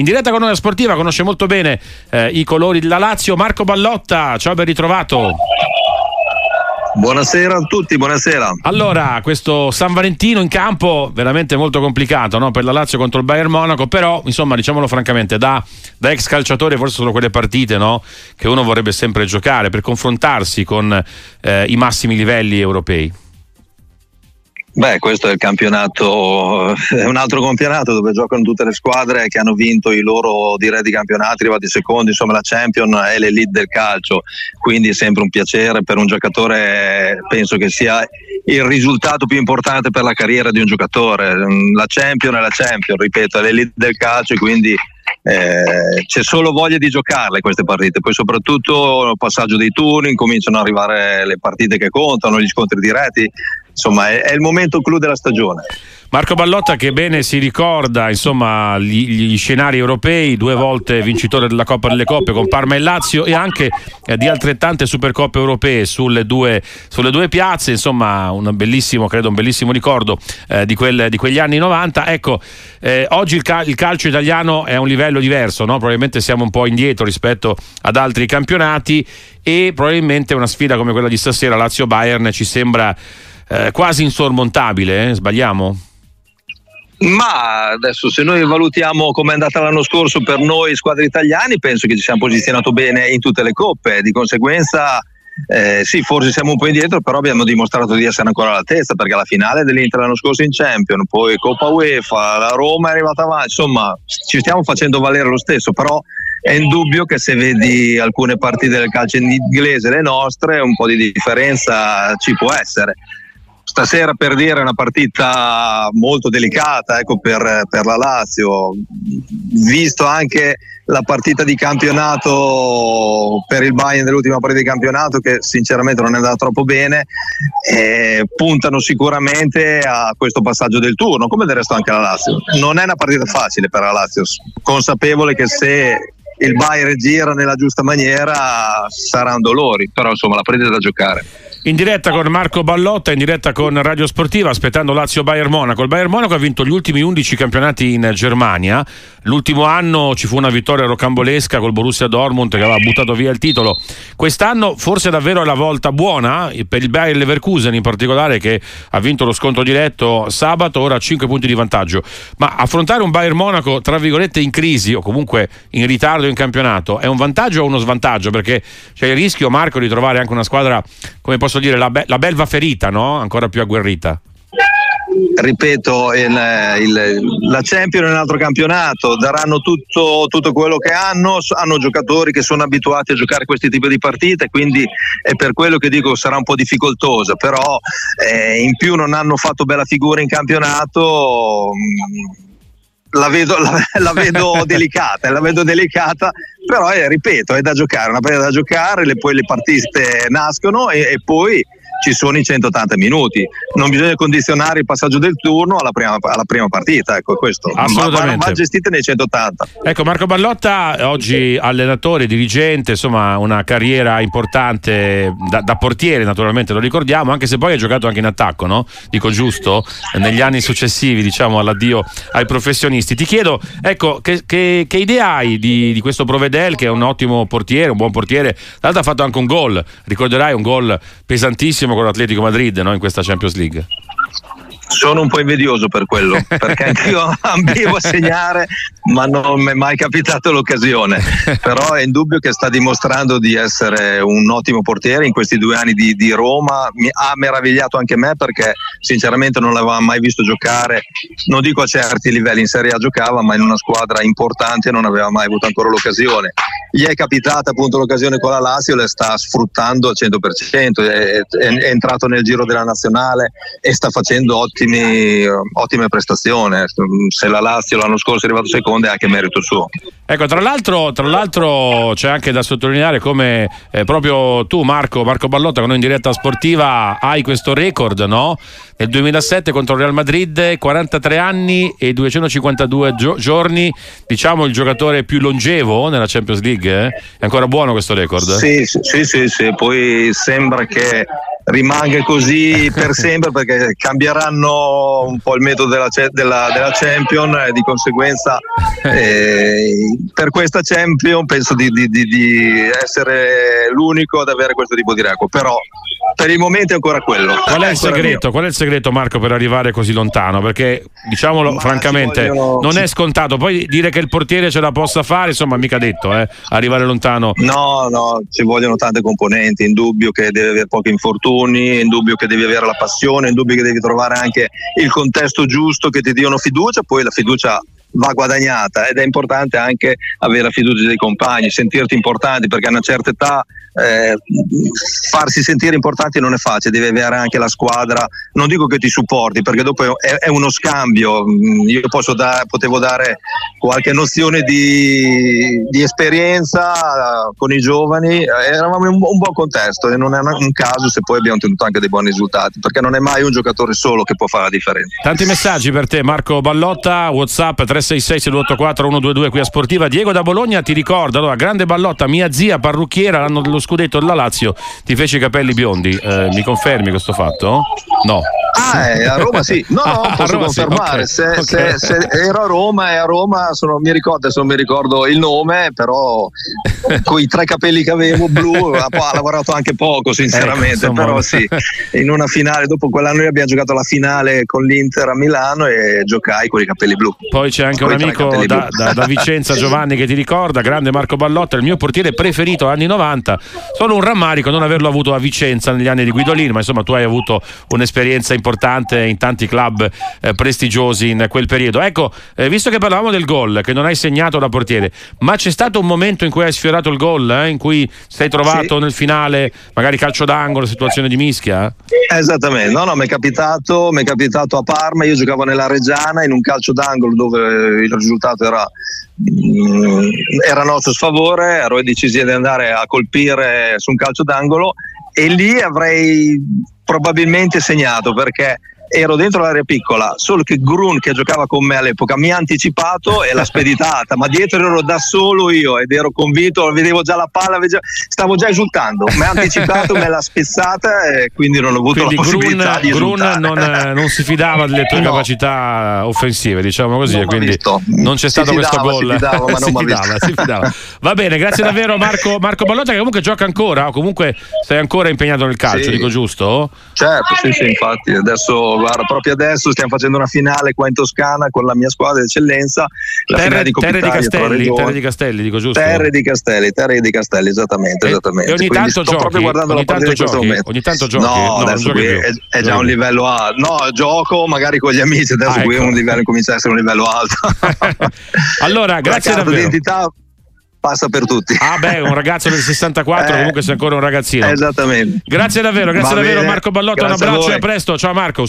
in diretta con noi a Sportiva, conosce molto bene eh, i colori della Lazio. Marco Ballotta, ciao ben ritrovato. Buonasera a tutti, buonasera. Allora, questo San Valentino in campo veramente molto complicato no? per la Lazio contro il Bayern Monaco, però insomma diciamolo francamente, da, da ex calciatore forse sono quelle partite no? che uno vorrebbe sempre giocare per confrontarsi con eh, i massimi livelli europei. Beh, questo è il campionato, è un altro campionato dove giocano tutte le squadre che hanno vinto i loro diretti campionati, arrivati secondi, insomma la Champion è l'elite del calcio, quindi è sempre un piacere per un giocatore, penso che sia il risultato più importante per la carriera di un giocatore. La Champion è la Champion, ripeto, è l'elite del calcio e quindi eh, c'è solo voglia di giocarle queste partite, poi soprattutto il passaggio dei turni, cominciano ad arrivare le partite che contano, gli scontri diretti, insomma è, è il momento clou della stagione. Marco Ballotta che bene si ricorda insomma, gli, gli, scenari europei, due volte vincitore della Coppa delle Coppe con Parma e Lazio e anche eh, di altrettante Supercoppe europee sulle due, sulle due, piazze, insomma un bellissimo, credo un bellissimo ricordo eh, di, quel, di, quegli anni 90. Ecco, eh, oggi il, cal- il, calcio italiano è a un livello diverso, no? probabilmente siamo un po' indietro rispetto ad altri campionati e probabilmente una sfida come quella di stasera Lazio-Bayern ci sembra eh, quasi insormontabile, eh? sbagliamo? Ma adesso se noi valutiamo come è andata l'anno scorso per noi squadre italiane, penso che ci siamo posizionato bene in tutte le coppe, di conseguenza eh, sì, forse siamo un po' indietro, però abbiamo dimostrato di essere ancora all'altezza perché la finale dell'Inter l'anno scorso in Champions, poi Coppa UEFA, la Roma è arrivata avanti, insomma ci stiamo facendo valere lo stesso, però è indubbio che se vedi alcune partite del calcio inglese, le nostre, un po' di differenza ci può essere stasera per dire è una partita molto delicata ecco, per, per, la Lazio, visto anche la partita di campionato per il Bayern dell'ultima partita di campionato che sinceramente non è andata troppo bene, eh, puntano sicuramente a questo passaggio del turno, come del resto anche la Lazio. Non è una partita facile per la Lazio, consapevole che se il Bayern gira nella giusta maniera saranno dolori, però insomma la partita da giocare in diretta con Marco Ballotta, in diretta con Radio Sportiva, aspettando Lazio Bayern Monaco. Il Bayern Monaco ha vinto gli ultimi 11 campionati in Germania. L'ultimo anno ci fu una vittoria rocambolesca col Borussia Dortmund che aveva buttato via il titolo. Quest'anno forse davvero è la volta buona per il Bayern Leverkusen in particolare che ha vinto lo scontro diretto sabato, ora ha 5 punti di vantaggio. Ma affrontare un Bayern Monaco tra virgolette in crisi o comunque in ritardo in campionato è un vantaggio o uno svantaggio? Perché c'è il rischio, Marco, di trovare anche una squadra come posso dire, la, be- la belva ferita, no? Ancora più agguerrita ripeto, il, il, la Champions è un altro campionato, daranno tutto, tutto, quello che hanno, hanno giocatori che sono abituati a giocare questi tipi di partite, quindi è per quello che dico sarà un po' difficoltosa, però eh, in più non hanno fatto bella figura in campionato. Mh, mm, la vedo, la, la vedo delicata, la vedo delicata, però eh, ripeto, è da giocare, una partita da giocare, le, poi le partite nascono e, e poi ci sono i 180 minuti. Non bisogna condizionare il passaggio del turno alla prima, alla prima partita, ecco questo. Assolutamente. Va, va gestite nei 180. Ecco, Marco Ballotta, oggi allenatore, dirigente, insomma, una carriera importante da, da, portiere, naturalmente lo ricordiamo, anche se poi ha giocato anche in attacco, no? Dico giusto, negli anni successivi, diciamo, all'addio ai professionisti. Ti chiedo, ecco, che, che, che idea hai di, di questo Provedel, che è un ottimo portiere, un buon portiere, tra l'altro ha fatto anche un gol, ricorderai un gol pesantissimo con l'Atletico Madrid no? in questa Champions League. Sono un po' invidioso per quello, perché anch'io ambivo a segnare, ma non mi è mai capitato l'occasione. Però è indubbio che sta dimostrando di essere un ottimo portiere in questi due anni di, di Roma. Mi ha meravigliato anche me perché sinceramente non l'aveva mai visto giocare, non dico a certi livelli in Serie A giocava, ma in una squadra importante non aveva mai avuto ancora l'occasione. Gli è capitata appunto l'occasione con la Lazio, le sta sfruttando al 100%, è, è, entrato nel giro della nazionale e sta facendo ottimi, ottime prestazioni. Se la Lazio l'anno scorso è arrivato secondo è anche merito suo. Ecco, tra l'altro, tra l'altro c'è anche da sottolineare come eh, proprio tu, Marco, Marco Ballotta, con noi in diretta sportiva, hai questo record, no? Nel 2007 contro il Real Madrid, 43 anni e 252 gio- giorni, diciamo il giocatore più longevo nella Champions League. Eh? È ancora buono questo record? Sì, sì, sì, sì. poi sembra che rimanga così per sempre perché cambieranno un po' il metodo della, della, della Champion e di conseguenza eh, per questa Champion penso di, di, di, di, essere l'unico ad avere questo tipo di record, però per il momento è ancora quello. Qual è, è il segreto? Qual è il segreto Marco per arrivare così lontano? Perché diciamolo Ma francamente vogliono... non è scontato, poi dire che il portiere ce la possa fare, insomma mica detto, eh, arrivare lontano. No, no, ci vogliono tante componenti, indubbio che deve avere pochi infortuni, indubbio che devi avere la passione, indubbio che devi trovare anche il contesto giusto che ti diano fiducia, poi la fiducia va guadagnata ed è importante anche avere la fiducia dei compagni, sentirti importanti perché a una certa età eh, farsi sentire importanti non è facile, devi avere anche la squadra, non dico che ti supporti perché dopo è, è uno scambio, mm, io da, potevo dare qualche nozione di, di, esperienza con i giovani, eravamo in un, un buon contesto e non è un caso se poi abbiamo ottenuto anche dei buoni risultati perché non è mai un giocatore solo che può fare la differenza. Tanti messaggi per te Marco Ballotta, Whatsapp 366 684 122 qui a Sportiva, Diego da Bologna ti ricorda, allora, grande Ballotta, mia zia parrucchiera l'anno dello scudetto della Lazio ti fece i capelli biondi. Eh, mi confermi questo fatto? No. Ah, eh, a Roma sì. No, no, ah, posso confermare. Sì, okay. Se, okay. Se, se, ero a Roma e a Roma sono, mi ricordo, adesso non mi ricordo il nome, però con i tre capelli che avevo blu ha, ha lavorato anche poco, sinceramente. Ecco, però sì, in una finale, dopo quell'anno noi abbiamo giocato la finale con l'Inter a Milano e giocai con i capelli blu. Poi c'è anche con un amico da, da, da, Vicenza, Giovanni, che ti ricorda, grande Marco Ballotta, il mio portiere preferito anni 90. Solo un rammarico non averlo avuto a Vicenza negli anni di Guidolino, ma insomma tu hai avuto un'esperienza importante in tanti club eh, prestigiosi in quel periodo. Ecco, eh, visto che parlavamo del gol, che non hai segnato da portiere, ma c'è stato un momento in cui hai sfiorato il gol, eh, in cui sei trovato sì. nel finale, magari calcio d'angolo, situazione di mischia? Esattamente, no, no, mi è capitato, mi è capitato a Parma, io giocavo nella Reggiana in un calcio d'angolo dove il risultato era mm, era a nostro sfavore, ero deciso di andare a colpire su un calcio d'angolo e lì avrei probabilmente segnato perché ero dentro l'area piccola, solo che Grun che giocava con me all'epoca mi ha anticipato e l'ha speditata, ma dietro ero da solo io ed ero convinto, vedevo già la palla, stavo già esultando, mi ha anticipato, me l'ha spezzata e quindi non ho avuto quindi la possibilità Grun, di esultare. Grun non, eh, non, si fidava delle tue no. capacità offensive, diciamo così, non quindi non c'è stato questo gol. Si fidava, ma non si, fidava, si fidava. Va bene, grazie davvero Marco, Marco Ballotta che comunque gioca ancora, o comunque sei ancora impegnato nel calcio, sì. dico giusto? Certo, sì, sì, infatti adesso guarda, proprio adesso stiamo facendo una finale qua in Toscana con la mia squadra d'eccellenza. La terre, di, terre di Castelli, terre di Castelli, dico giusto? Terre di Castelli, terre di Castelli, esattamente. E, esattamente. E ogni Quindi tanto giochi, proprio guardando ogni la partita in questo momento. Ogni tanto giochi? No, no adesso qui è, è, già un livello alto. No, gioco magari con gli amici, adesso ah, qui ecco. un livello comincia a essere un livello alto. allora, grazie davvero. D'identità passa per tutti. Ah, beh, un ragazzo del 64, eh, comunque sei ancora un ragazzino. Esattamente. Grazie davvero, grazie davvero. Marco Ballotto. Un abbraccio e a presto. Ciao Marco.